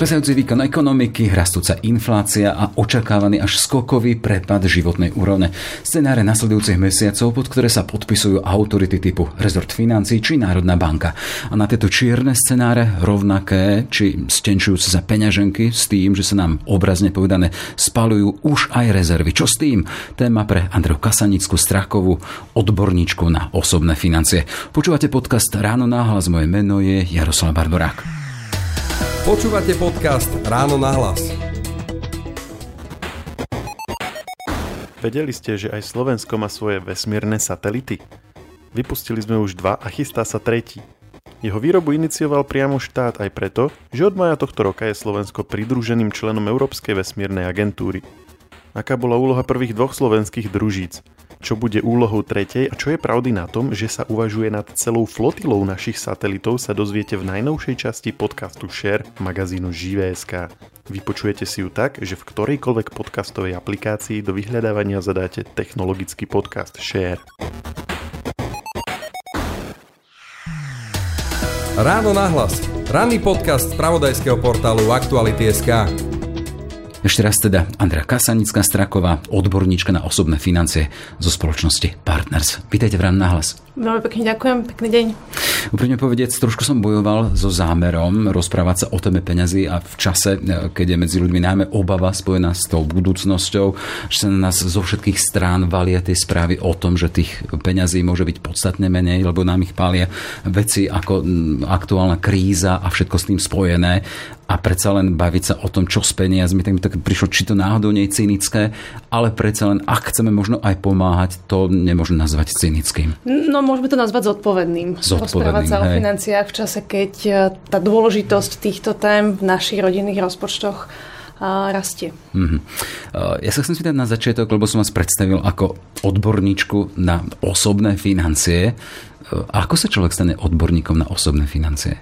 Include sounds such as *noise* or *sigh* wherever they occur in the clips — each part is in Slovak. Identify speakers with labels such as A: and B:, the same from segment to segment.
A: Klesajúci výkon ekonomiky, rastúca inflácia a očakávaný až skokový prepad životnej úrovne. Scenáre nasledujúcich mesiacov, pod ktoré sa podpisujú autority typu rezort financí či Národná banka. A na tieto čierne scenáre rovnaké či stenčujúce za peňaženky s tým, že sa nám obrazne povedané spalujú už aj rezervy. Čo s tým? Téma pre Andreu Kasanickú Strakovú, odborníčku na osobné financie. Počúvate podcast Ráno náhlas, moje meno je Jaroslav Barborák.
B: Počúvate podcast Ráno na hlas.
C: Vedeli ste, že aj Slovensko má svoje vesmírne satelity? Vypustili sme už dva a chystá sa tretí. Jeho výrobu inicioval priamo štát aj preto, že od maja tohto roka je Slovensko pridruženým členom Európskej vesmírnej agentúry. Aká bola úloha prvých dvoch slovenských družíc? Čo bude úlohou tretej a čo je pravdy na tom, že sa uvažuje nad celou flotilou našich satelitov sa dozviete v najnovšej časti podcastu Share magazínu Živé.sk. Vypočujete si ju tak, že v ktorejkoľvek podcastovej aplikácii do vyhľadávania zadáte technologický podcast Share.
B: Ráno nahlas. Ranný podcast z pravodajského portálu Aktuality.sk.
A: Ešte raz teda Andrea Kasanická Straková, odborníčka na osobné financie zo spoločnosti Partners. Vítajte v Rán nahlas.
D: Veľmi pekne ďakujem, pekný deň.
A: Úprimne povedec, trošku som bojoval so zámerom rozprávať sa o téme peňazí a v čase, e, keď je medzi ľuďmi najmä obava spojená s tou budúcnosťou, že sa na nás zo všetkých strán valia tie správy o tom, že tých peňazí môže byť podstatne menej, lebo nám ich pália veci ako aktuálna kríza a všetko s tým spojené a predsa len baviť sa o tom, čo s peniazmi, tak mi tak prišlo, či to náhodou nie je cynické, ale predsa len, ak chceme možno aj pomáhať, to nemôžem nazvať cynickým.
D: No, môžeme to nazvať zodpovedným.
A: Zodpovedným,
D: Rozprávať sa
A: hej.
D: o financiách v čase, keď e, tá dôležitosť týchto tém v našich rodinných rozpočtoch a rastie.
A: Mm-hmm. Ja sa chcem spýtať na začiatok, lebo som vás predstavil ako odborníčku na osobné financie. E, ako sa človek stane odborníkom na osobné financie?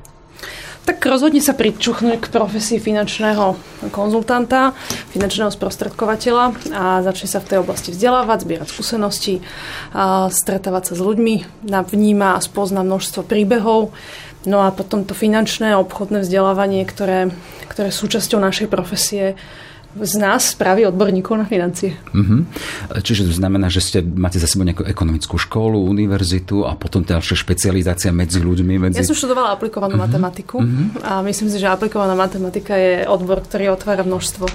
D: Tak rozhodne sa pričuchnúť k profesii finančného konzultanta, finančného sprostredkovateľa a začne sa v tej oblasti vzdelávať, zbierať skúsenosti, stretávať sa s ľuďmi, vníma a spozna množstvo príbehov. No a potom to finančné obchodné vzdelávanie, ktoré, ktoré sú súčasťou našej profesie, z nás spraví odborníkov na financie.
A: Uh-huh. Čiže to znamená, že ste, máte za sebou nejakú ekonomickú školu, univerzitu a potom ďalšia špecializácia medzi ľuďmi. Medzi...
D: Ja som študovala aplikovanú uh-huh. matematiku uh-huh. a myslím si, že aplikovaná matematika je odbor, ktorý otvára množstvo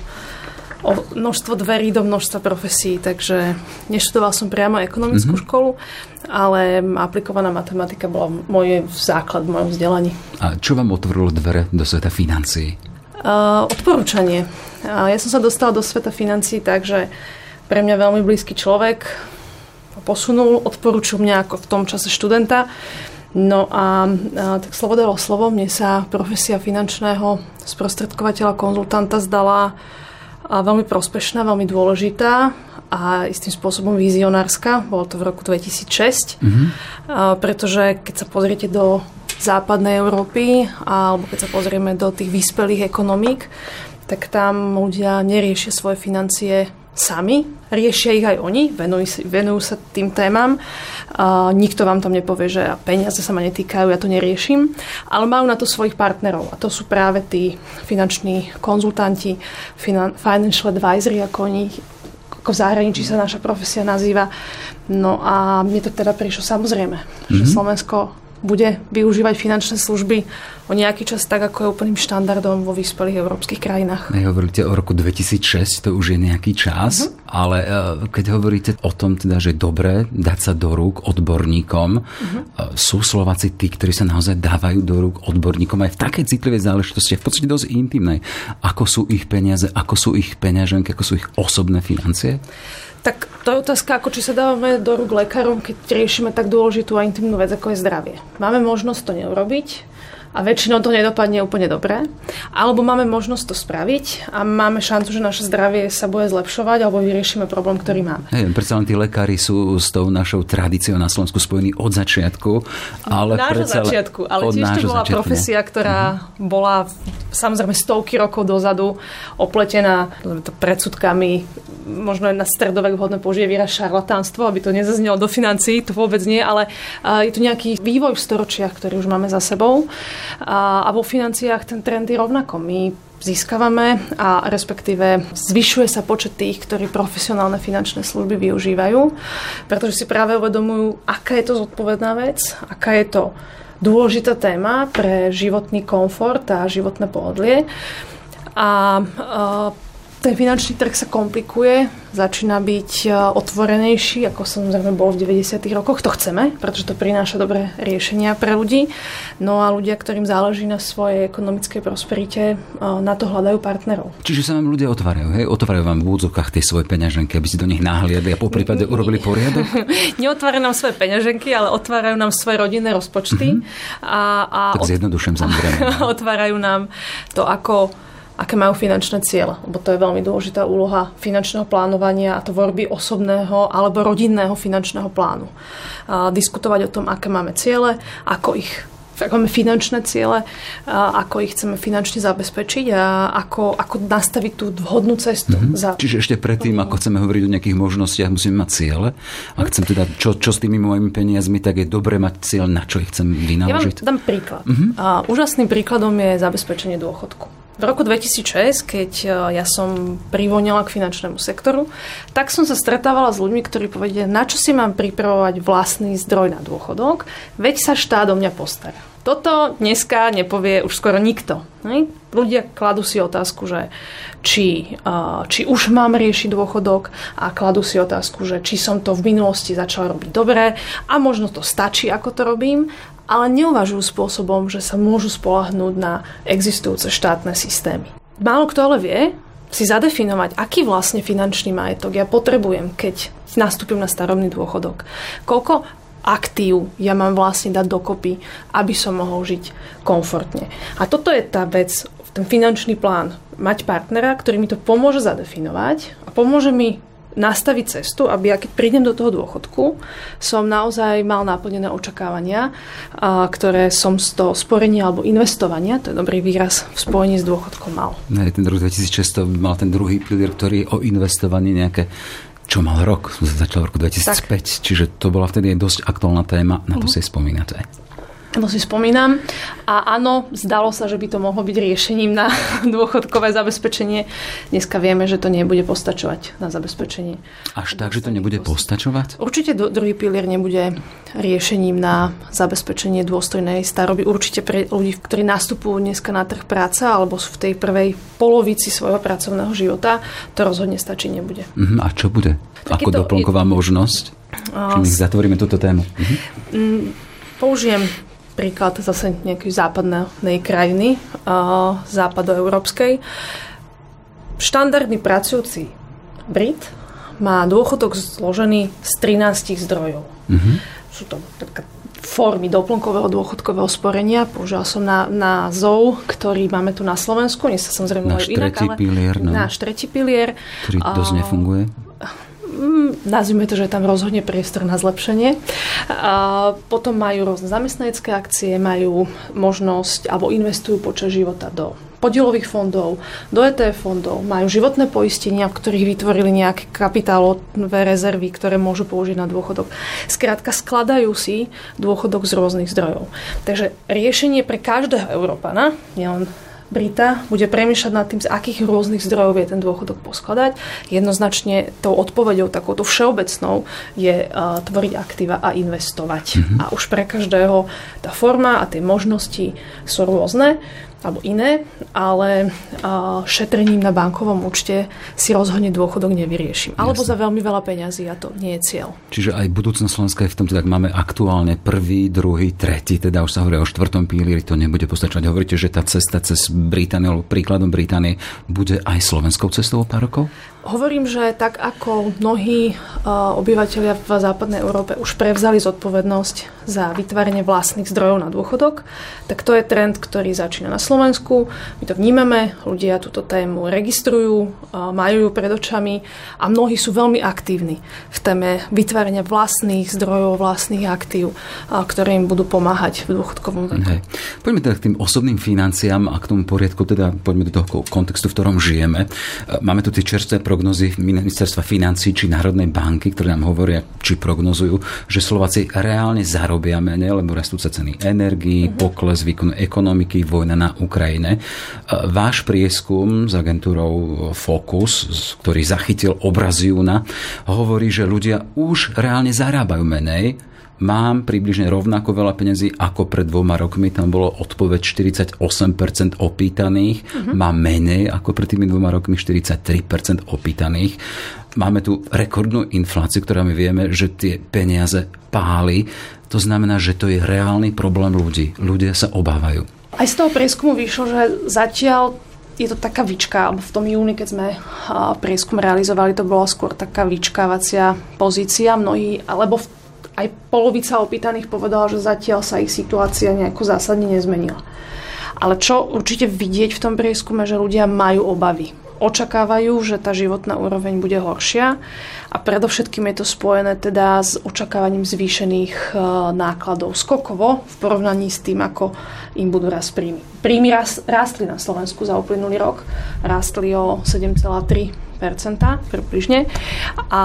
D: o množstvo dverí do množstva profesí, takže neštudoval som priamo ekonomickú uh-huh. školu, ale aplikovaná matematika bola môj základ v mojom vzdelaní.
A: A čo vám otvorilo dvere do sveta financií?
D: Uh, odporúčanie. Ja som sa dostala do sveta financií tak, že pre mňa veľmi blízky človek posunul, odporúčil mňa ako v tom čase študenta. No a, a tak slovo dalo slovo, mne sa profesia finančného sprostredkovateľa, konzultanta zdala a veľmi prospešná, veľmi dôležitá a istým spôsobom vizionárska. Bolo to v roku 2006, mm-hmm. a, pretože keď sa pozriete do západnej Európy, alebo keď sa pozrieme do tých vyspelých ekonomík, tak tam ľudia neriešia svoje financie sami, riešia ich aj oni, venujú, venujú sa tým témam. Uh, nikto vám tam nepovie, že peniaze sa ma netýkajú, ja to neriešim, ale majú na to svojich partnerov a to sú práve tí finanční konzultanti, finan- financial advisory, ako oni ako v zahraničí sa naša profesia nazýva. No a mne to teda prišlo samozrejme, mm-hmm. že Slovensko bude využívať finančné služby o nejaký čas tak, ako je úplným štandardom vo vyspelých európskych krajinách.
A: Ne, hovoríte o roku 2006, to už je nejaký čas, uh-huh. ale uh, keď hovoríte o tom, teda, že je dobré dať sa do rúk odborníkom, uh-huh. uh, sú Slováci tí, ktorí sa naozaj dávajú do rúk odborníkom aj v takej citlivej záležitosti, v podstate dosť intimnej. Ako sú ich peniaze, ako sú ich peňaženky, ako sú ich osobné financie?
D: To je otázka, ako či sa dávame do rúk lekárom, keď riešime tak dôležitú a intimnú vec, ako je zdravie. Máme možnosť to neurobiť, a väčšinou to nedopadne úplne dobre. Alebo máme možnosť to spraviť a máme šancu, že naše zdravie sa bude zlepšovať alebo vyriešime problém, ktorý máme.
A: Hej, predsa len tí lekári sú s tou našou tradíciou na Slovensku spojení od začiatku. Ale
D: nášho
A: predsa,
D: začiatku, ale tiež to bola začiatku, profesia, ktorá uh-huh. bola samozrejme stovky rokov dozadu, opletená predsudkami, možno aj na stredovek vhodné použije výraz šarlatánstvo, aby to nezaznelo do financií, to vôbec nie, ale je tu nejaký vývoj v storočiach, ktorý už máme za sebou a, a vo financiách ten trend je rovnako. My získavame a respektíve zvyšuje sa počet tých, ktorí profesionálne finančné služby využívajú, pretože si práve uvedomujú, aká je to zodpovedná vec, aká je to dôležitá téma pre životný komfort a životné pohodlie. A, a ten finančný trh sa komplikuje, začína byť e, otvorenejší, ako samozrejme bol v 90. rokoch. To chceme, pretože to prináša dobré riešenia pre ľudí. No a ľudia, ktorým záleží na svojej ekonomickej prosperite, e, na to hľadajú partnerov.
A: Čiže sa vám ľudia otvárajú, hej? Otvárajú vám v údzokách tie svoje peňaženky, aby si do nich nahliadli a po prípade *laughs* urobili poriadok? *laughs*
D: Neotvárajú nám svoje peňaženky, ale otvárajú nám svoje rodinné rozpočty.
A: Mm-hmm. A, a tak zjednodušujem samozrejme. *laughs*
D: otvárajú nám to, ako aké majú finančné ciele, lebo to je veľmi dôležitá úloha finančného plánovania a tvorby osobného alebo rodinného finančného plánu. A diskutovať o tom, aké máme ciele, ako ich ako máme finančné ciele, ako ich chceme finančne zabezpečiť a ako, ako nastaviť tú vhodnú cestu. Mm-hmm. Za...
A: Čiže ešte predtým, ako chceme hovoriť o nejakých možnostiach, musíme mať ciele. A chcem teda, čo, čo s tými mojimi peniazmi, tak je dobre mať cieľ, na čo ich chcem vynaložiť.
D: Ja vám dám príklad. Mm-hmm. Úžasným príkladom je zabezpečenie dôchodku. V roku 2006, keď e, ja som privonila k finančnému sektoru, tak som sa stretávala s ľuďmi, ktorí povedia, na čo si mám pripravovať vlastný zdroj na dôchodok, veď sa štát o mňa postará. Toto dneska nepovie už skoro nikto. Ľudia kladú si otázku, že či, e, či už mám riešiť dôchodok a kladú si otázku, že či som to v minulosti začala robiť dobre a možno to stačí, ako to robím ale neuvažujú spôsobom, že sa môžu spolahnúť na existujúce štátne systémy. Málo kto ale vie si zadefinovať, aký vlastne finančný majetok ja potrebujem, keď nastúpim na starobný dôchodok. Koľko aktív ja mám vlastne dať dokopy, aby som mohol žiť komfortne. A toto je tá vec, ten finančný plán. Mať partnera, ktorý mi to pomôže zadefinovať a pomôže mi nastaviť cestu, aby ja keď prídem do toho dôchodku, som naozaj mal naplnené očakávania, a, ktoré som z toho sporenia alebo investovania, to je dobrý výraz, v spojení s dôchodkom mal.
A: Ne, ten rok 2006 mal ten druhý pilier, ktorý je o investovaní nejaké čo mal rok, začal v roku 2005, tak. čiže to bola vtedy dosť aktuálna téma, na to uh-huh. si spomínate.
D: To si spomínam. A áno, zdalo sa, že by to mohlo byť riešením na *laughs* dôchodkové zabezpečenie. Dneska vieme, že to nebude postačovať na zabezpečenie.
A: Až tak, že to nebude postačovať?
D: Určite druhý pilier nebude riešením na zabezpečenie dôstojnej staroby. Určite pre ľudí, ktorí nastupujú dneska na trh práce alebo sú v tej prvej polovici svojho pracovného života, to rozhodne stačiť nebude.
A: Uh-huh. A čo bude? Tak Ako doplnková je... možnosť? Čím ich zatvoríme túto tému? Uh-huh.
D: Použijem príklad zase nejakej západnej krajiny, západoeurópskej. Štandardný pracujúci Brit má dôchodok zložený z 13 zdrojov. Mm-hmm. Sú to formy doplnkového dôchodkového sporenia. Použila som na, na ZOU, ktorý máme tu na Slovensku. Nie sa samozrejme
A: náš inak, pilier. No.
D: Náš tretí pilier.
A: Ktorý dosť nefunguje.
D: Mm, nazvime to, že je tam rozhodne priestor na zlepšenie. A potom majú rôzne zamestnanecké akcie, majú možnosť alebo investujú počas života do podielových fondov, do ETF fondov, majú životné poistenia, v ktorých vytvorili nejaké kapitálové rezervy, ktoré môžu použiť na dôchodok. Skrátka, skladajú si dôchodok z rôznych zdrojov. Takže riešenie pre každého Európana, nielen Brita bude premýšľať nad tým, z akých rôznych zdrojov je ten dôchodok poskladať. Jednoznačne tou odpoveďou, takouto všeobecnou, je uh, tvoriť aktíva a investovať. Mm-hmm. A už pre každého tá forma a tie možnosti sú rôzne alebo iné, ale šetrením na bankovom účte si rozhodne dôchodok nevyriešim. Alebo Jasne. za veľmi veľa peňazí a to nie je cieľ.
A: Čiže aj budúcnosť Slovenska je v tom, tak máme aktuálne prvý, druhý, tretí, teda už sa hovorí o štvrtom pilieri, to nebude postačovať. Hovoríte, že tá cesta cez Britániu, alebo príkladom Británie, bude aj slovenskou cestou o pár rokov?
D: Hovorím, že tak ako mnohí e, obyvateľia v západnej Európe už prevzali zodpovednosť za vytváranie vlastných zdrojov na dôchodok, tak to je trend, ktorý začína na Slovensku. My to vnímame, ľudia túto tému registrujú, e, majú ju pred očami a mnohí sú veľmi aktívni v téme vytvárania vlastných zdrojov, vlastných aktív, e, ktoré im budú pomáhať v dôchodkovom veku. Hej.
A: Poďme teda k tým osobným financiám a k tomu poriadku, teda poďme do toho kontextu, v ktorom žijeme. Máme tu tie čerstvé prognozy ministerstva financí či Národnej banky, ktoré nám hovoria, či prognozujú, že Slováci reálne zarobia menej, lebo rastúce ceny energii, uh-huh. pokles výkonu ekonomiky, vojna na Ukrajine. Váš prieskum s agentúrou Focus, ktorý zachytil obraz júna, hovorí, že ľudia už reálne zarábajú menej, mám približne rovnako veľa peniazy ako pred dvoma rokmi. Tam bolo odpoveď 48% opýtaných. Uh-huh. Mám menej ako pred tými dvoma rokmi 43% opýtaných. Máme tu rekordnú infláciu, ktorá my vieme, že tie peniaze páli. To znamená, že to je reálny problém ľudí. Ľudia sa obávajú.
D: Aj z toho prieskumu vyšlo, že zatiaľ je to taká vyčka, alebo v tom júni, keď sme prieskum realizovali, to bola skôr taká vyčkávacia pozícia. Mnohí, alebo v aj polovica opýtaných povedala, že zatiaľ sa ich situácia nejako zásadne nezmenila. Ale čo určite vidieť v tom prieskume, že ľudia majú obavy. Očakávajú, že tá životná úroveň bude horšia a predovšetkým je to spojené teda s očakávaním zvýšených e, nákladov skokovo v porovnaní s tým, ako im budú rast príjmy. Príjmy rástli na Slovensku za uplynulý rok, rástli o 7,3% približne, a,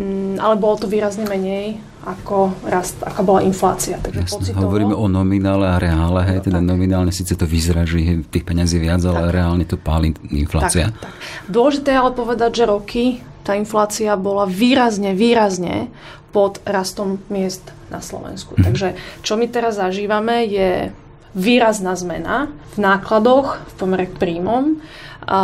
D: mm, ale bolo to výrazne menej ako rast, aká bola inflácia.
A: Takže Jasne, pocitovo... Hovoríme o nominále a reále, hej, teda tak. nominálne síce to vyzerá, že tých peňazí viac, ale tak. reálne to páli inflácia. Tak, tak.
D: Dôležité je ale povedať, že roky tá inflácia bola výrazne, výrazne pod rastom miest na Slovensku. Hm. Takže čo my teraz zažívame je výrazná zmena v nákladoch v pomere k príjmom. A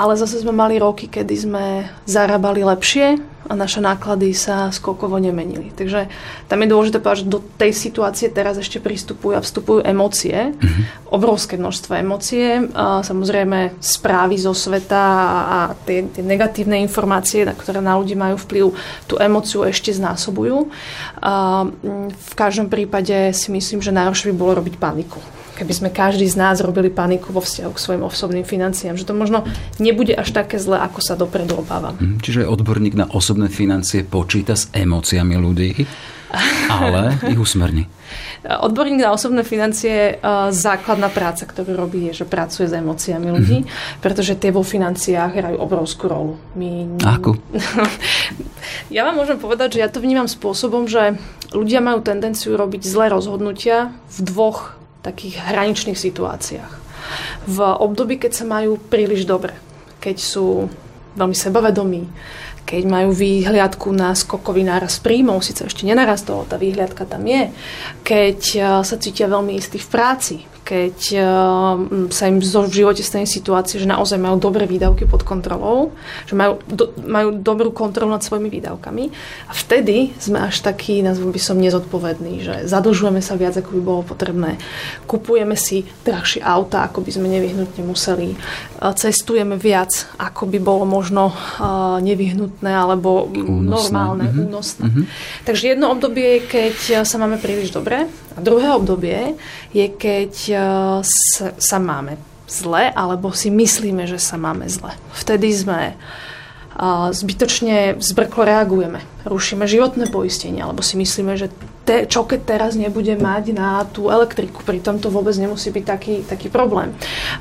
D: ale zase sme mali roky, kedy sme zarábali lepšie a naše náklady sa skokovo nemenili. Takže tam je dôležité povedať, že do tej situácie teraz ešte pristupujú a vstupujú emócie, mm-hmm. obrovské množstvo emócie, a samozrejme správy zo sveta a tie, tie negatívne informácie, na ktoré na ľudí majú vplyv, tú emóciu ešte znásobujú. A v každom prípade si myslím, že najhoršie by bolo robiť paniku keby sme každý z nás robili paniku vo vzťahu k svojim osobným financiám, že to možno nebude až také zle, ako sa dopredu obávam.
A: Mhm, čiže odborník na osobné financie počíta s emóciami ľudí, *laughs* ale ich usmerní.
D: Odborník na osobné financie, e, základná práca, ktorú robí, je, že pracuje s emóciami ľudí, mm-hmm. pretože tie vo financiách hrajú obrovskú rolu.
A: My... Akú? *laughs*
D: ja vám môžem povedať, že ja to vnímam spôsobom, že ľudia majú tendenciu robiť zlé rozhodnutia v dvoch takých hraničných situáciách. V období, keď sa majú príliš dobre, keď sú veľmi sebavedomí, keď majú výhliadku na skokový náraz príjmov, síce ešte nenarastolo, tá výhliadka tam je, keď eh, sa cítia veľmi istí v práci, keď eh, sa im v živote stane situácia, že naozaj majú dobré výdavky pod kontrolou, že majú, do, majú dobrú kontrolu nad svojimi výdavkami. A vtedy sme až takí, nazvem by som, nezodpovední, že zadlžujeme sa viac, ako by bolo potrebné. Kupujeme si drahšie auta, ako by sme nevyhnutne museli. Cestujeme viac, ako by bolo možno nevyhnutné alebo únosné. normálne, mm-hmm. únosné. Mm-hmm. Takže jedno obdobie je, keď sa máme príliš dobre a druhé obdobie je, keď sa, sa máme zle, alebo si myslíme, že sa máme zle. Vtedy sme zbytočne zbrklo reagujeme. Rušíme životné poistenie, alebo si myslíme, že te, čo keď teraz nebude mať na tú elektriku. Pritom to vôbec nemusí byť taký, taký problém.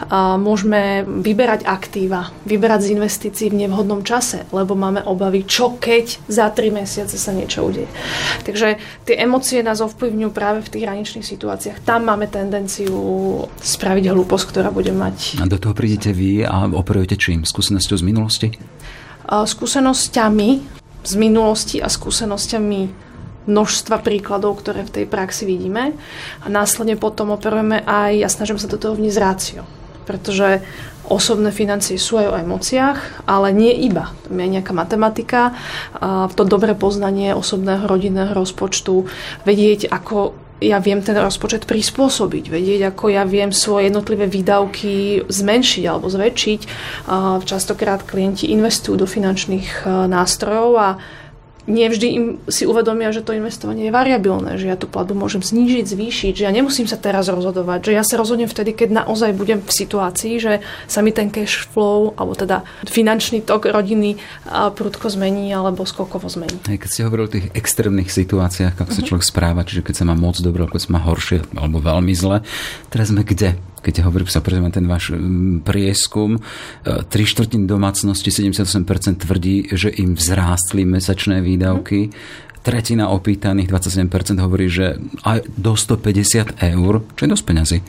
D: A môžeme vyberať aktíva, vyberať z investícií v nevhodnom čase, lebo máme obavy, čo keď za tri mesiace sa niečo udeje. Takže tie emócie nás ovplyvňujú práve v tých hraničných situáciách. Tam máme tendenciu spraviť hlúposť, ktorá bude mať...
A: A do toho prídete vy a operujete čím? Skúsenosťou z minulosti?
D: skúsenosťami z minulosti a skúsenosťami množstva príkladov, ktoré v tej praxi vidíme. A následne potom operujeme aj, ja snažím sa do toho vniesť rácio. Pretože osobné financie sú aj o emóciách, ale nie iba. To je nejaká matematika, to dobré poznanie osobného rodinného rozpočtu, vedieť, ako ja viem ten rozpočet prispôsobiť, vedieť, ako ja viem svoje jednotlivé výdavky zmenšiť alebo zväčšiť. Častokrát klienti investujú do finančných nástrojov a nevždy im si uvedomia, že to investovanie je variabilné, že ja tú platbu môžem znížiť, zvýšiť, že ja nemusím sa teraz rozhodovať, že ja sa rozhodnem vtedy, keď naozaj budem v situácii, že sa mi ten cash flow, alebo teda finančný tok rodiny prudko zmení alebo skokovo zmení.
A: Aj keď ste hovorili o tých extrémnych situáciách, ako sa mhm. človek správa, čiže keď sa má moc dobre, ako sa má horšie alebo veľmi zle, teraz sme kde? Keď hovorí sa prezrieme ten váš mm, prieskum, e, tri štvrtín domácnosti, 78% tvrdí, že im vzrástli mesačné výdavky. Tretina opýtaných, 27% hovorí, že aj do 150 eur, čo je dosť peňazí.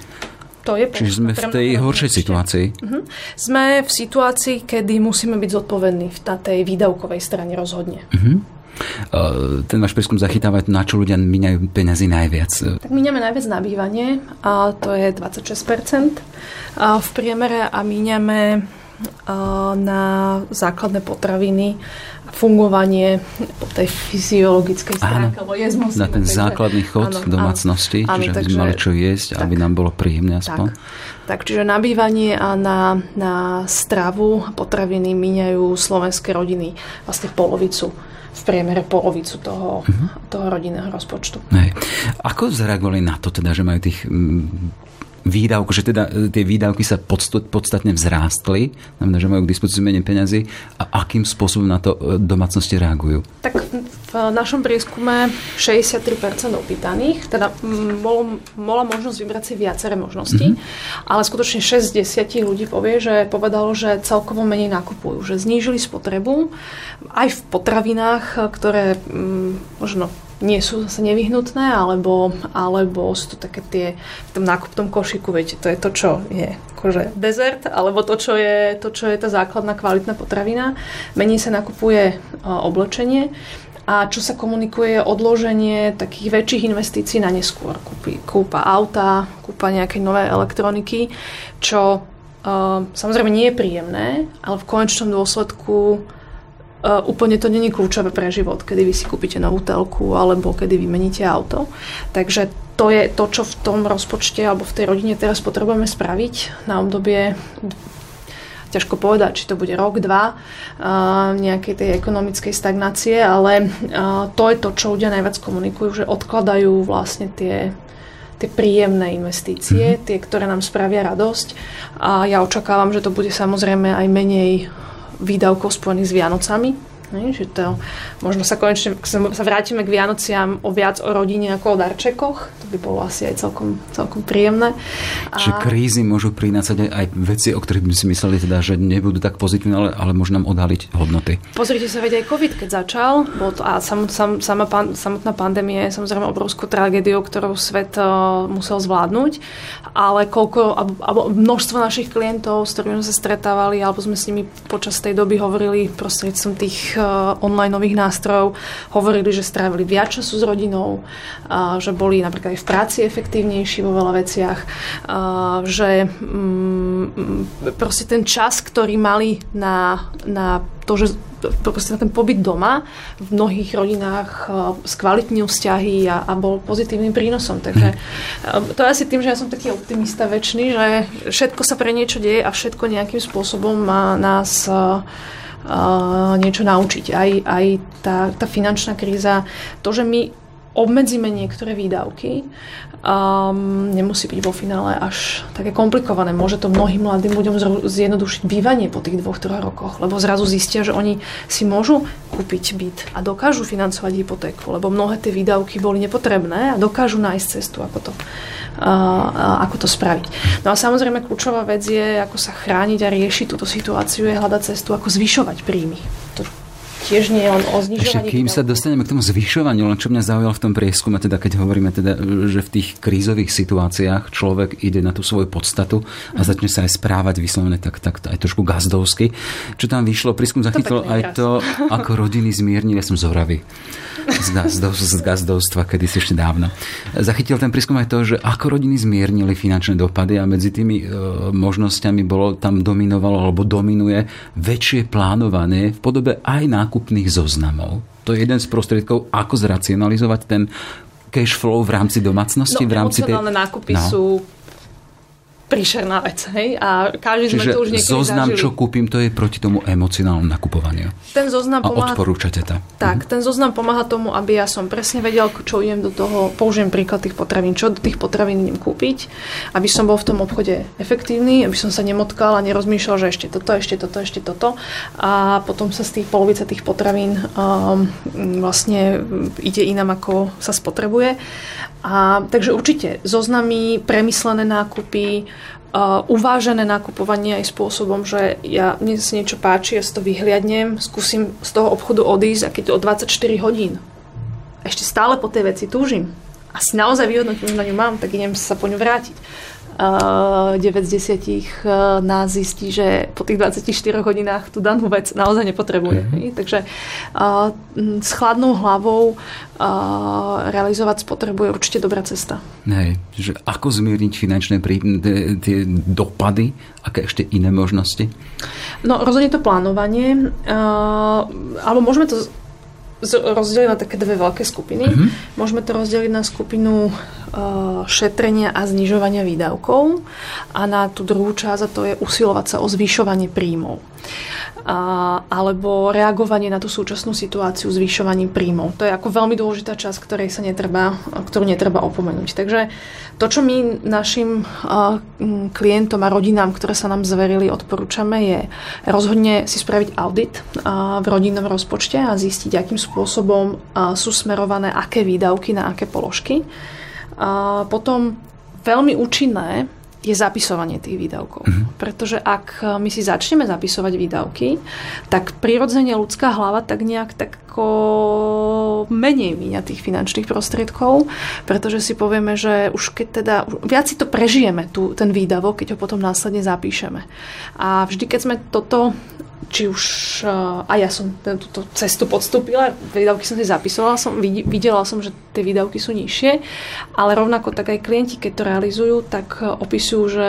D: To je
A: Čiže sme v tej horšej situácii. Uh-huh.
D: Sme v situácii, kedy musíme byť zodpovední na tej výdavkovej strane rozhodne. Uh-huh.
A: Ten váš prieskum zachytáva, na čo ľudia míňajú peniazy najviac.
D: Tak míňame najviac na bývanie, a to je 26% v priemere a míňame na základné potraviny fungovanie po tej fyziologickej stránke,
A: alebo jesť musíme. Na ten takže, základný chod áno, domácnosti, áno, čiže aby mali čo jesť, tak, aby nám bolo príjemné aspoň.
D: Tak, tak čiže na bývanie a na, na stravu potraviny míňajú slovenské rodiny vlastne polovicu v priemere polovicu toho, uh-huh. toho rodinného rozpočtu.
A: Hej. Ako zareagovali na to teda, že majú tých výdavku, že teda e, tie výdavky sa podstatne vzrástli, znamená, že majú k dispozícii menej peňazí a akým spôsobom na to e, domácnosti reagujú?
D: Tak v našom prieskume 63% opýtaných, teda bolo, bola možnosť vybrať si viaceré možnosti, mm-hmm. ale skutočne 60 ľudí povie, že povedalo, že celkovo menej nakupujú, že znížili spotrebu aj v potravinách, ktoré možno nie sú zase nevyhnutné, alebo, alebo sú to také tie v tom nákupnom košiku, viete, to je to, čo je akože dezert, alebo to, čo je, to, čo je tá základná kvalitná potravina. Menej sa nakupuje oblečenie a čo sa komunikuje je odloženie takých väčších investícií na neskôr. Kúpi, kúpa auta, kúpa nejaké nové elektroniky, čo uh, samozrejme nie je príjemné, ale v konečnom dôsledku Uh, úplne to není kľúčové pre život, kedy vy si kúpite novú telku alebo kedy vymeníte auto. Takže to je to, čo v tom rozpočte alebo v tej rodine teraz potrebujeme spraviť na obdobie ťažko povedať, či to bude rok, dva uh, nejakej tej ekonomickej stagnácie, ale uh, to je to, čo ľudia najviac komunikujú, že odkladajú vlastne tie tie príjemné investície, mm-hmm. tie, ktoré nám spravia radosť. A ja očakávam, že to bude samozrejme aj menej výdavkov spojených s Vianocami. Ne, že to, možno sa konečne sa vrátime k Vianociam o viac o rodine ako o darčekoch. To by bolo asi aj celkom, celkom príjemné.
A: A... Čiže krízy môžu prinácať aj, aj veci, o ktorých by si mysleli teda, že nebudú tak pozitívne, ale, ale môžu nám odhaliť hodnoty.
D: Pozrite sa, veď aj COVID, keď začal, bol to, a sam, sam, sama pan, samotná pandémia je samozrejme obrovskú tragédiou, ktorú svet uh, musel zvládnuť, ale koľko, alebo, alebo množstvo našich klientov, s ktorými sme sa stretávali, alebo sme s nimi počas tej doby hovorili prostredníctvom tých online nových nástrojov hovorili, že strávili viac času s rodinou, že boli napríklad aj v práci efektívnejší vo veľa veciach, že mm, proste ten čas, ktorý mali na, na to, že proste na ten pobyt doma v mnohých rodinách skvalitnil vzťahy a, a bol pozitívnym prínosom. Takže eh, to je asi tým, že ja som taký optimista väčší, že všetko sa pre niečo deje a všetko nejakým spôsobom má nás niečo naučiť. Aj, aj tá, tá finančná kríza, to, že my obmedzíme niektoré výdavky, um, nemusí byť vo finále až také komplikované. Môže to mnohým mladým ľuďom zjednodušiť bývanie po tých dvoch, troch rokoch, lebo zrazu zistia, že oni si môžu kúpiť byt a dokážu financovať hypotéku, lebo mnohé tie výdavky boli nepotrebné a dokážu nájsť cestu, ako to, uh, ako to spraviť. No a samozrejme kľúčová vec je, ako sa chrániť a riešiť túto situáciu, je hľadať cestu, ako zvyšovať príjmy. To tiež nie len o znižovaní.
A: Ešte kým sa dostaneme k tomu zvyšovaniu, len čo mňa zaujalo v tom prieskume, teda keď hovoríme teda, že v tých krízových situáciách človek ide na tú svoju podstatu a začne sa aj správať vyslovene tak, tak aj trošku gazdovsky. Čo tam vyšlo, prieskum zachytil aj to, ako rodiny zmiernili, ja som zoravý z, gazdov, z gazdovstva, kedy si ešte dávno. Zachytil ten prískum aj to, že ako rodiny zmiernili finančné dopady a medzi tými e, možnosťami bolo, tam dominovalo alebo dominuje väčšie plánovanie v podobe aj nákupných zoznamov. To je jeden z prostriedkov, ako zracionalizovať ten cash flow v rámci domácnosti?
D: No,
A: v rámci
D: tej... nákupy no. sú príšerná vec. Hej? A každý
A: Čiže
D: sme to už
A: zoznam,
D: zažili.
A: čo kúpim, to je proti tomu emocionálnemu nakupovaniu.
D: Ten zoznam
A: a pomáha... odporúčate to.
D: Tak, mhm. ten zoznam pomáha tomu, aby ja som presne vedel, čo idem do toho, použijem príklad tých potravín, čo do tých potravín idem kúpiť, aby som bol v tom obchode efektívny, aby som sa nemotkal a nerozmýšľal, že ešte toto, ešte toto, ešte toto. A potom sa z tých polovice tých potravín um, vlastne ide inam, ako sa spotrebuje. A, takže určite zoznamy, premyslené nákupy, uh, uvážené nakupovanie aj spôsobom, že ja, mne sa niečo páči, ja si to vyhliadnem, skúsim z toho obchodu odísť a to o 24 hodín. Ešte stále po tej veci túžim. A si naozaj vyhodnotím, že na ňu mám, tak idem sa po ňu vrátiť 9 z 10 nás zistí, že po tých 24 hodinách tú danú vec naozaj nepotrebuje. Mm-hmm. Takže s chladnou hlavou realizovať spotrebu je určite dobrá cesta.
A: Hej, že ako zmierniť finančné prí, tie dopady, aké ešte iné možnosti?
D: No rozhodne to plánovanie, alebo môžeme to rozdeliť na také dve veľké skupiny. Mm-hmm. Môžeme to rozdeliť na skupinu uh, šetrenia a znižovania výdavkov a na tú druhú časť, a to je usilovať sa o zvyšovanie príjmov a, alebo reagovanie na tú súčasnú situáciu zvyšovaním príjmov. To je ako veľmi dôležitá časť, ktorej sa netreba, ktorú netreba opomenúť. Takže to, čo my našim klientom a rodinám, ktoré sa nám zverili, odporúčame, je rozhodne si spraviť audit v rodinnom rozpočte a zistiť, akým spôsobom sú smerované aké výdavky na aké položky. A potom veľmi účinné je zapisovanie tých výdavkov. Mm-hmm. Pretože ak my si začneme zapisovať výdavky, tak prirodzene ľudská hlava tak nejak tak menej míňa tých finančných prostriedkov, pretože si povieme, že už keď teda, viac si to prežijeme, tu, ten výdavok, keď ho potom následne zapíšeme. A vždy, keď sme toto či už a ja som túto cestu podstúpila, výdavky som si zapisovala, som, videla som, že tie výdavky sú nižšie, ale rovnako tak aj klienti, keď to realizujú, tak opisujú, že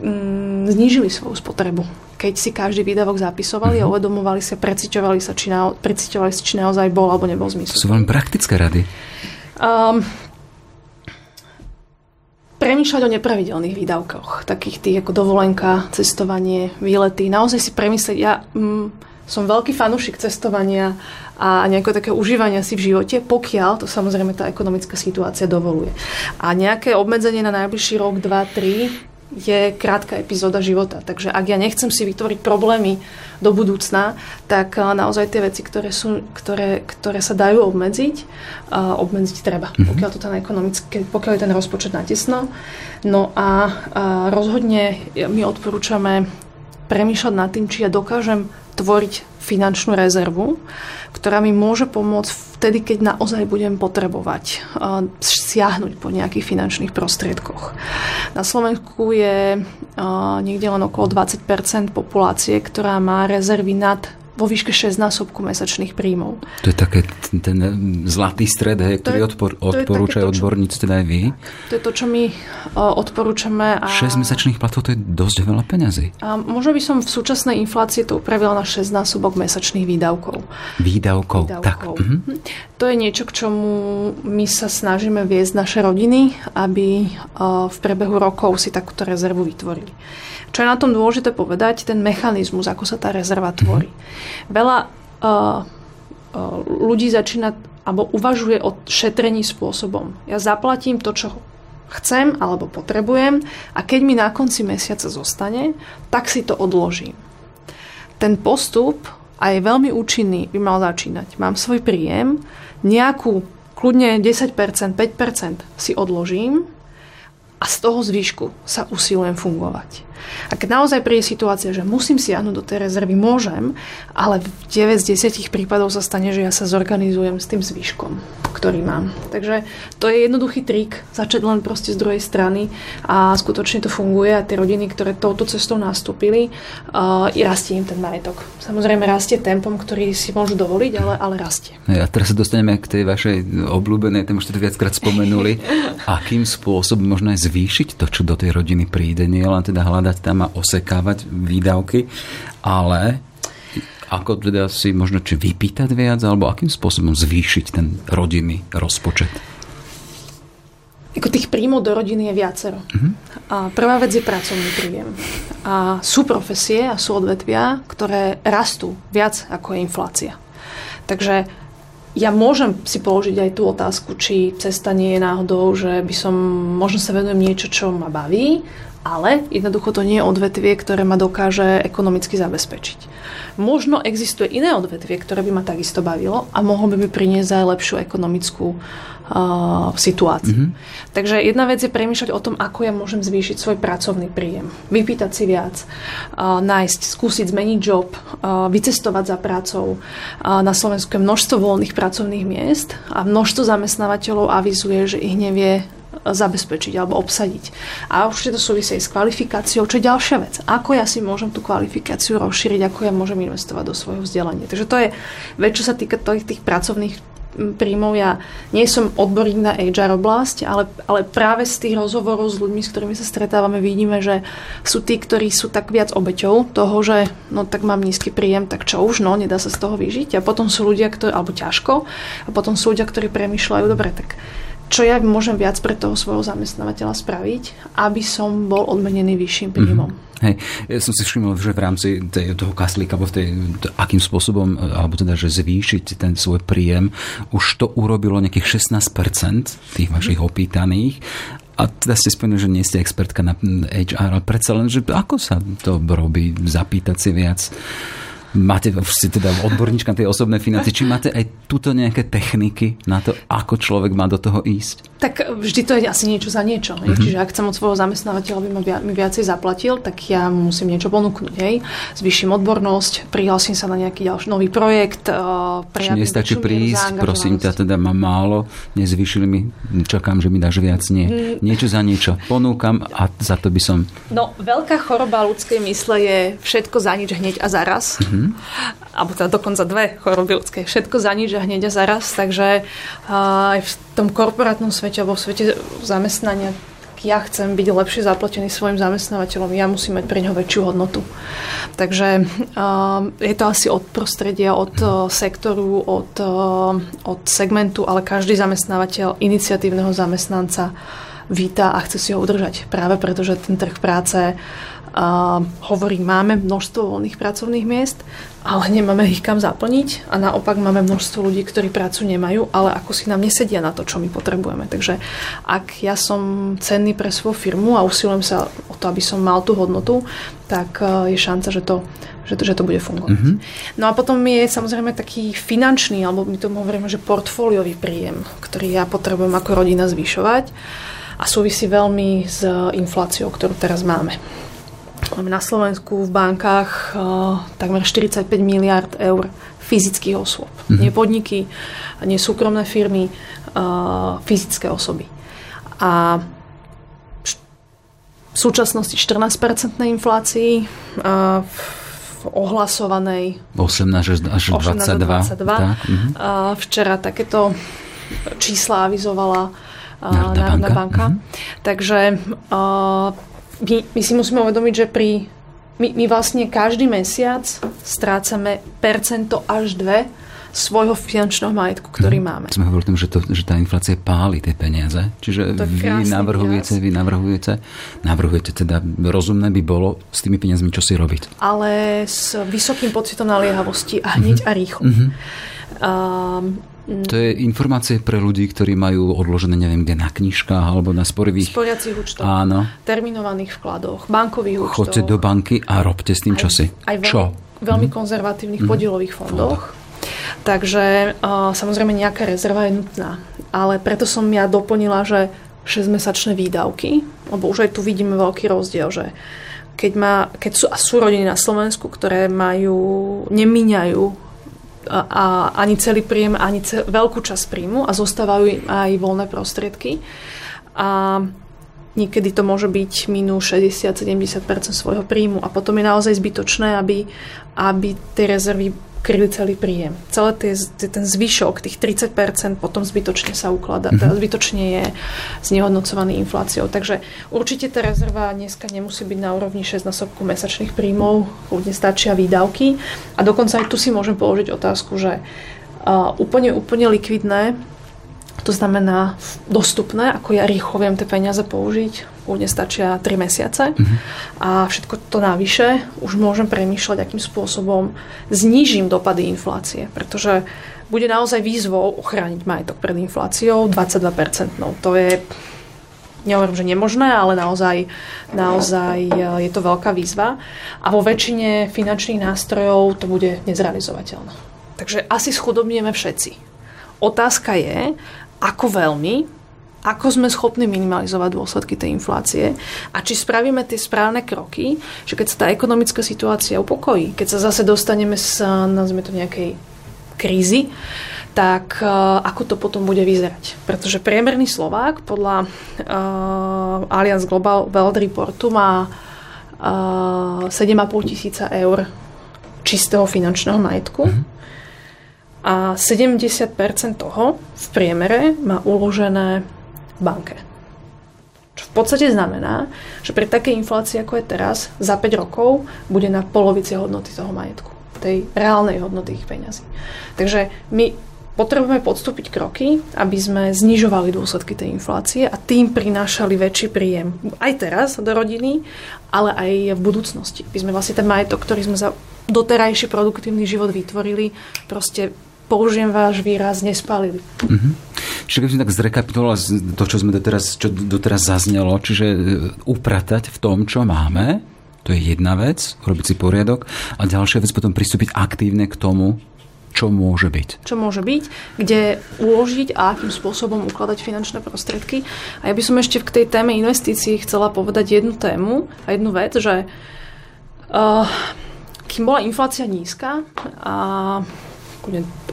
D: mm, znížili svoju spotrebu. Keď si každý výdavok zapisovali mm-hmm. a mhm. uvedomovali sa, preciťovali sa, či, na, preciťovali si, či naozaj bol alebo nebol zmysel.
A: Sú veľmi praktické rady. Um,
D: premýšľať o nepravidelných výdavkoch, takých tých ako dovolenka, cestovanie, výlety. Naozaj si premyslieť, ja mm, som veľký fanúšik cestovania a nejakého takého užívania si v živote, pokiaľ to samozrejme tá ekonomická situácia dovoluje. A nejaké obmedzenie na najbližší rok, dva, tri je krátka epizóda života. Takže ak ja nechcem si vytvoriť problémy do budúcna, tak naozaj tie veci, ktoré, sú, ktoré, ktoré sa dajú obmedziť, obmedziť treba, mm-hmm. pokiaľ, to ten ekonomický, pokiaľ je ten rozpočet natesno. No a, a rozhodne my odporúčame premýšľať nad tým, či ja dokážem tvoriť finančnú rezervu, ktorá mi môže pomôcť vtedy, keď naozaj budem potrebovať siahnuť po nejakých finančných prostriedkoch. Na Slovensku je niekde len okolo 20% populácie, ktorá má rezervy nad vo výške 6 násobku mesačných príjmov.
A: To je také ten zlatý stred, hej, ktorý je, odpor, odporúčajú odborníci, teda aj vy.
D: To je to, čo my uh, odporúčame. A...
A: 6 mesačných platov, to je dosť veľa peňazí.
D: A možno by som v súčasnej inflácii to upravila na 6 násobok mesačných výdavkov.
A: Výdavkov, výdavkov. tak. Mhm.
D: mhm. To je niečo, k čomu my sa snažíme viesť naše rodiny, aby uh, v priebehu rokov si takúto rezervu vytvorili. Čo je na tom dôležité povedať, ten mechanizmus, ako sa tá rezerva tvorí. Mm-hmm. Veľa uh, ľudí začína alebo uvažuje o šetrení spôsobom. Ja zaplatím to, čo chcem alebo potrebujem a keď mi na konci mesiaca zostane, tak si to odložím. Ten postup a je veľmi účinný, by mal začínať. Mám svoj príjem, nejakú kľudne 10%, 5% si odložím a z toho zvyšku sa usilujem fungovať. A keď naozaj príde situácia, že musím siahnuť do tej rezervy, môžem, ale v 9 z 10 prípadov sa stane, že ja sa zorganizujem s tým zvyškom, ktorý mám. Takže to je jednoduchý trik, začať len proste z druhej strany a skutočne to funguje a tie rodiny, ktoré touto cestou nastúpili, uh, i rastie im ten majetok. Samozrejme rastie tempom, ktorý si môžu dovoliť, ale, ale rastie.
A: A teraz sa dostaneme k tej vašej obľúbenej, tam už to viackrát spomenuli, *laughs* akým spôsobom možno aj zvýšiť to, čo do tej rodiny príde, nie len teda hľadať hľadať tam a osekávať výdavky, ale ako teda si možno či vypýtať viac, alebo akým spôsobom zvýšiť ten rodinný rozpočet?
D: tých príjmov do rodiny je viacero. Uh-huh. A prvá vec je pracovný príjem. A sú profesie a sú odvetvia, ktoré rastú viac ako je inflácia. Takže ja môžem si položiť aj tú otázku, či cesta nie je náhodou, že by som, možno sa venujem niečo, čo ma baví, ale jednoducho to nie je odvetvie, ktoré ma dokáže ekonomicky zabezpečiť. Možno existuje iné odvetvie, ktoré by ma takisto bavilo a mohlo by mi priniesť aj lepšiu ekonomickú uh, situáciu. Mm-hmm. Takže jedna vec je premýšľať o tom, ako ja môžem zvýšiť svoj pracovný príjem. Vypýtať si viac, uh, nájsť, skúsiť zmeniť job, uh, vycestovať za prácou. Uh, na Slovensku je množstvo voľných pracovných miest a množstvo zamestnávateľov avizuje, že ich nevie zabezpečiť alebo obsadiť. A určite to súvisí s kvalifikáciou, čo je ďalšia vec. Ako ja si môžem tú kvalifikáciu rozšíriť, ako ja môžem investovať do svojho vzdelania. Takže to je vec, čo sa týka tých, tých pracovných príjmov. Ja nie som odborník na HR oblasť, ale, ale práve z tých rozhovorov s ľuďmi, s ktorými sa stretávame, vidíme, že sú tí, ktorí sú tak viac obeťou toho, že no tak mám nízky príjem, tak čo už, no nedá sa z toho vyžiť. A potom sú ľudia, ktorí, alebo ťažko, a potom sú ľudia, ktorí premyšľajú, dobre, tak čo ja môžem viac pre toho svojho zamestnávateľa spraviť, aby som bol odmenený vyšším mhm. príjmom. Mm-hmm.
A: Hej, ja som si všimol, že v rámci tej, toho kaslíka, alebo tej, akým spôsobom, alebo teda, že zvýšiť ten svoj príjem, už to urobilo nejakých 16% tých vašich mhm. opýtaných. A teda ste spomenuli, že nie ste expertka na HR, ale predsa len, že ako sa to robí, zapýtať si viac máte, ste teda odborníčka tej osobnej financie, či máte aj túto nejaké techniky na to, ako človek má do toho ísť?
D: Tak vždy to je asi niečo za niečo. Mm-hmm. Čiže ak chcem od svojho zamestnávateľa, aby mi viacej zaplatil, tak ja mu musím niečo ponúknuť. Hej? Zvýšim odbornosť, prihlasím sa na nejaký ďalší nový projekt. Uh,
A: Či nestačí prísť, prosím ťa, teda mám málo, nezvýšili mi, čakám, že mi dáš viac. Nie. Mm. Niečo za niečo ponúkam a za to by som...
D: No, veľká choroba ľudskej mysle je všetko za nič hneď a zaraz. Mm-hmm Mm-hmm. Alebo teda dokonca dve choroby ľudské. Všetko za nič a hneď a zaraz. Takže aj v tom korporátnom svete alebo v svete zamestnania ja chcem byť lepšie zaplatený svojim zamestnávateľom, ja musím mať pre neho väčšiu hodnotu. Takže je to asi od prostredia, od sektoru, od, od segmentu, ale každý zamestnávateľ iniciatívneho zamestnanca víta a chce si ho udržať. Práve preto, že ten trh práce uh, Uh, hovorí, máme množstvo voľných pracovných miest, ale nemáme ich kam zaplniť a naopak máme množstvo ľudí, ktorí prácu nemajú, ale ako si nám nesedia na to, čo my potrebujeme. Takže ak ja som cenný pre svoju firmu a usilujem sa o to, aby som mal tú hodnotu, tak uh, je šanca, že to že to, že to bude fungovať. Mm-hmm. No a potom je samozrejme taký finančný, alebo my to hovoríme, že portfóliový príjem, ktorý ja potrebujem ako rodina zvyšovať a súvisí veľmi s infláciou, ktorú teraz máme. Máme na Slovensku v bankách uh, takmer 45 miliard eur fyzických osôb. Mm-hmm. Nie podniky, nie súkromné firmy, uh, fyzické osoby. A v súčasnosti 14-percentnej inflácii v ohlasovanej
A: 18 až 22. 22. Tak,
D: uh-huh. Včera takéto čísla avizovala Národná banka. Banka. Uh-huh. Takže uh, my, my si musíme uvedomiť, že pri my, my vlastne každý mesiac strácame percento až dve svojho finančného majetku, ktorý hmm. máme.
A: Sme hovorili o tom, že, to, že tá inflácia páli tie peniaze. Čiže vy navrhujete, vy navrhujete, navrhujete teda rozumné by bolo s tými peniazmi čo si robiť.
D: Ale s vysokým pocitom naliehavosti a hneď mm-hmm. a rýchlo. Mm-hmm. Um,
A: Mm. To je informácie pre ľudí, ktorí majú odložené, neviem, kde na knižkách alebo na sporivých...
D: Sporiacich účtoch.
A: Áno.
D: Terminovaných vkladoch, bankových účtoch.
A: Choďte do banky a robte s tým čosi.
D: Aj veľmi, Čo? veľmi mm. konzervatívnych mm. podielových fondoch. Takže uh, samozrejme nejaká rezerva je nutná. Ale preto som ja doplnila, že 6-mesačné výdavky, lebo už aj tu vidíme veľký rozdiel, že keď, má, keď sú, a sú rodiny na Slovensku, ktoré majú, nemíňajú a ani celý príjem, ani cel, veľkú časť príjmu a zostávajú aj voľné prostriedky. A niekedy to môže byť minus 60-70% svojho príjmu a potom je naozaj zbytočné, aby, aby tie rezervy kryli celý príjem. Celé tie, ten zvyšok, tých 30% potom zbytočne sa ukladá, mm-hmm. zbytočne je znehodnocovaný infláciou. Takže určite tá rezerva dneska nemusí byť na úrovni 6 násobku mesačných príjmov, kľudne stačia výdavky. A dokonca aj tu si môžem položiť otázku, že uh, úplne, úplne likvidné To znamená dostupné, ako ja rýchlo viem tie peniaze použiť. Kľudne stačia 3 mesiace. Uh-huh. A všetko to navyše už môžem premýšľať, akým spôsobom znížim dopady inflácie. Pretože bude naozaj výzvou ochrániť majetok pred infláciou 22%. To je nehovorím, že nemožné, ale naozaj, naozaj e, je to veľká výzva. A vo väčšine finančných nástrojov to bude nezrealizovateľné. Takže asi schudobnieme všetci. Otázka je, ako veľmi, ako sme schopní minimalizovať dôsledky tej inflácie a či spravíme tie správne kroky, že keď sa tá ekonomická situácia upokojí, keď sa zase dostaneme z, nazvime to nejakej krízy, tak uh, ako to potom bude vyzerať. Pretože priemerný Slovák podľa uh, Allianz Global Wealth Reportu má uh, 7,5 tisíca eur čistého finančného majetku mm-hmm. A 70% toho v priemere má uložené v banke. Čo v podstate znamená, že pri takej inflácii, ako je teraz, za 5 rokov bude na polovici hodnoty toho majetku tej reálnej hodnoty ich peňazí. Takže my potrebujeme podstúpiť kroky, aby sme znižovali dôsledky tej inflácie a tým prinášali väčší príjem aj teraz do rodiny, ale aj v budúcnosti. By sme vlastne ten majetok, ktorý sme za doterajší produktívny život vytvorili, proste použijem váš výraz, nespalili. Mm-hmm.
A: Čiže keby sme tak zrekapitulovali to, čo sme doteraz, čo doteraz zaznelo, čiže e, upratať v tom, čo máme, to je jedna vec, urobiť si poriadok. A ďalšia vec potom pristúpiť aktívne k tomu, čo môže byť.
D: Čo môže byť, kde uložiť a akým spôsobom ukladať finančné prostriedky. A ja by som ešte k tej téme investícií chcela povedať jednu tému a jednu vec, že uh, kým bola inflácia nízka a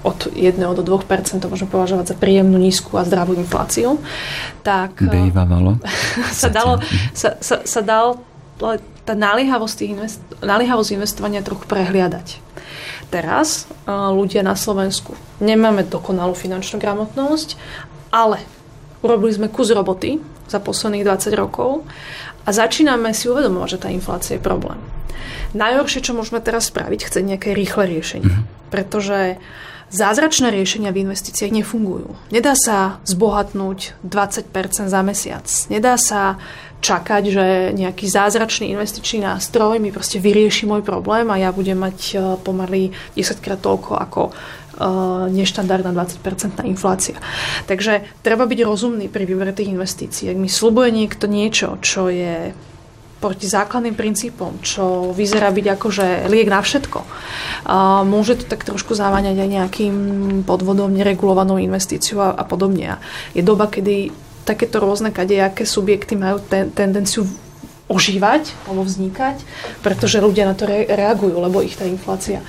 D: od 1 do 2 to môžeme považovať za príjemnú, nízku a zdravú infláciu, tak
A: Bejvávalo. *laughs*
D: sa, dalo, sa, sa, sa dal tá naliehavosť, invest- naliehavosť investovania trochu prehliadať. Teraz ľudia na Slovensku nemáme dokonalú finančnú gramotnosť, ale urobili sme kus roboty za posledných 20 rokov a začíname si uvedomovať, že tá inflácia je problém. Najhoršie, čo môžeme teraz spraviť, chce nejaké rýchle riešenie. Mm-hmm. Pretože zázračné riešenia v investíciách nefungujú. Nedá sa zbohatnúť 20% za mesiac. Nedá sa čakať, že nejaký zázračný investičný nástroj mi proste vyrieši môj problém a ja budem mať e, pomaly 10 krát toľko ako e, neštandardná 20% inflácia. Takže treba byť rozumný pri výbere tých investícií. Ak mi slubuje niekto niečo, čo je proti základným princípom, čo vyzerá byť akože liek na všetko. A môže to tak trošku zaváňať aj nejakým podvodom, neregulovanou investíciou a, a podobne. A je doba, kedy takéto rôzne kadejaké subjekty majú ten, tendenciu ožívať alebo vznikať, pretože ľudia na to re- reagujú, lebo ich tá inflácia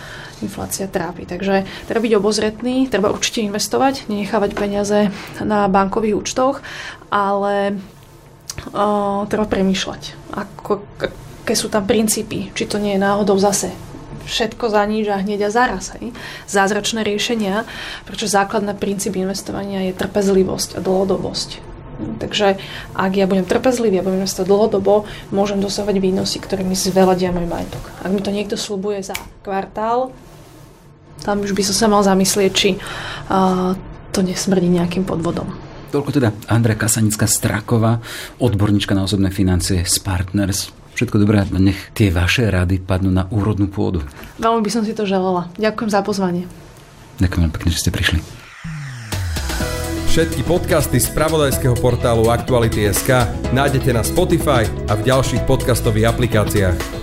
D: inflácia trápi. Takže treba byť obozretný, treba určite investovať, nenechávať peniaze na bankových účtoch, ale uh, treba premýšľať, ako, aké sú tam princípy, či to nie je náhodou zase všetko za nič a hneď a zaraz. Hej. Zázračné riešenia, prečo základný princíp investovania je trpezlivosť a dlhodobosť. Takže ak ja budem trpezlivý a budem investovať dlhodobo, môžem dosávať výnosy, ktoré mi zveladia môj majetok. Ak mi to niekto slúbuje za kvartál, tam už by som sa mal zamyslieť, či uh, to nesmrdí nejakým podvodom.
A: Toľko teda Andrea Kasanická Straková, odborníčka na osobné financie z Partners. Všetko dobré, nech tie vaše rady padnú na úrodnú pôdu.
D: Veľmi by som si to želala. Ďakujem za pozvanie.
A: Ďakujem pekne, že ste prišli.
B: Všetky podcasty z pravodajského portálu Aktuality.sk nájdete na Spotify a v ďalších podcastových aplikáciách.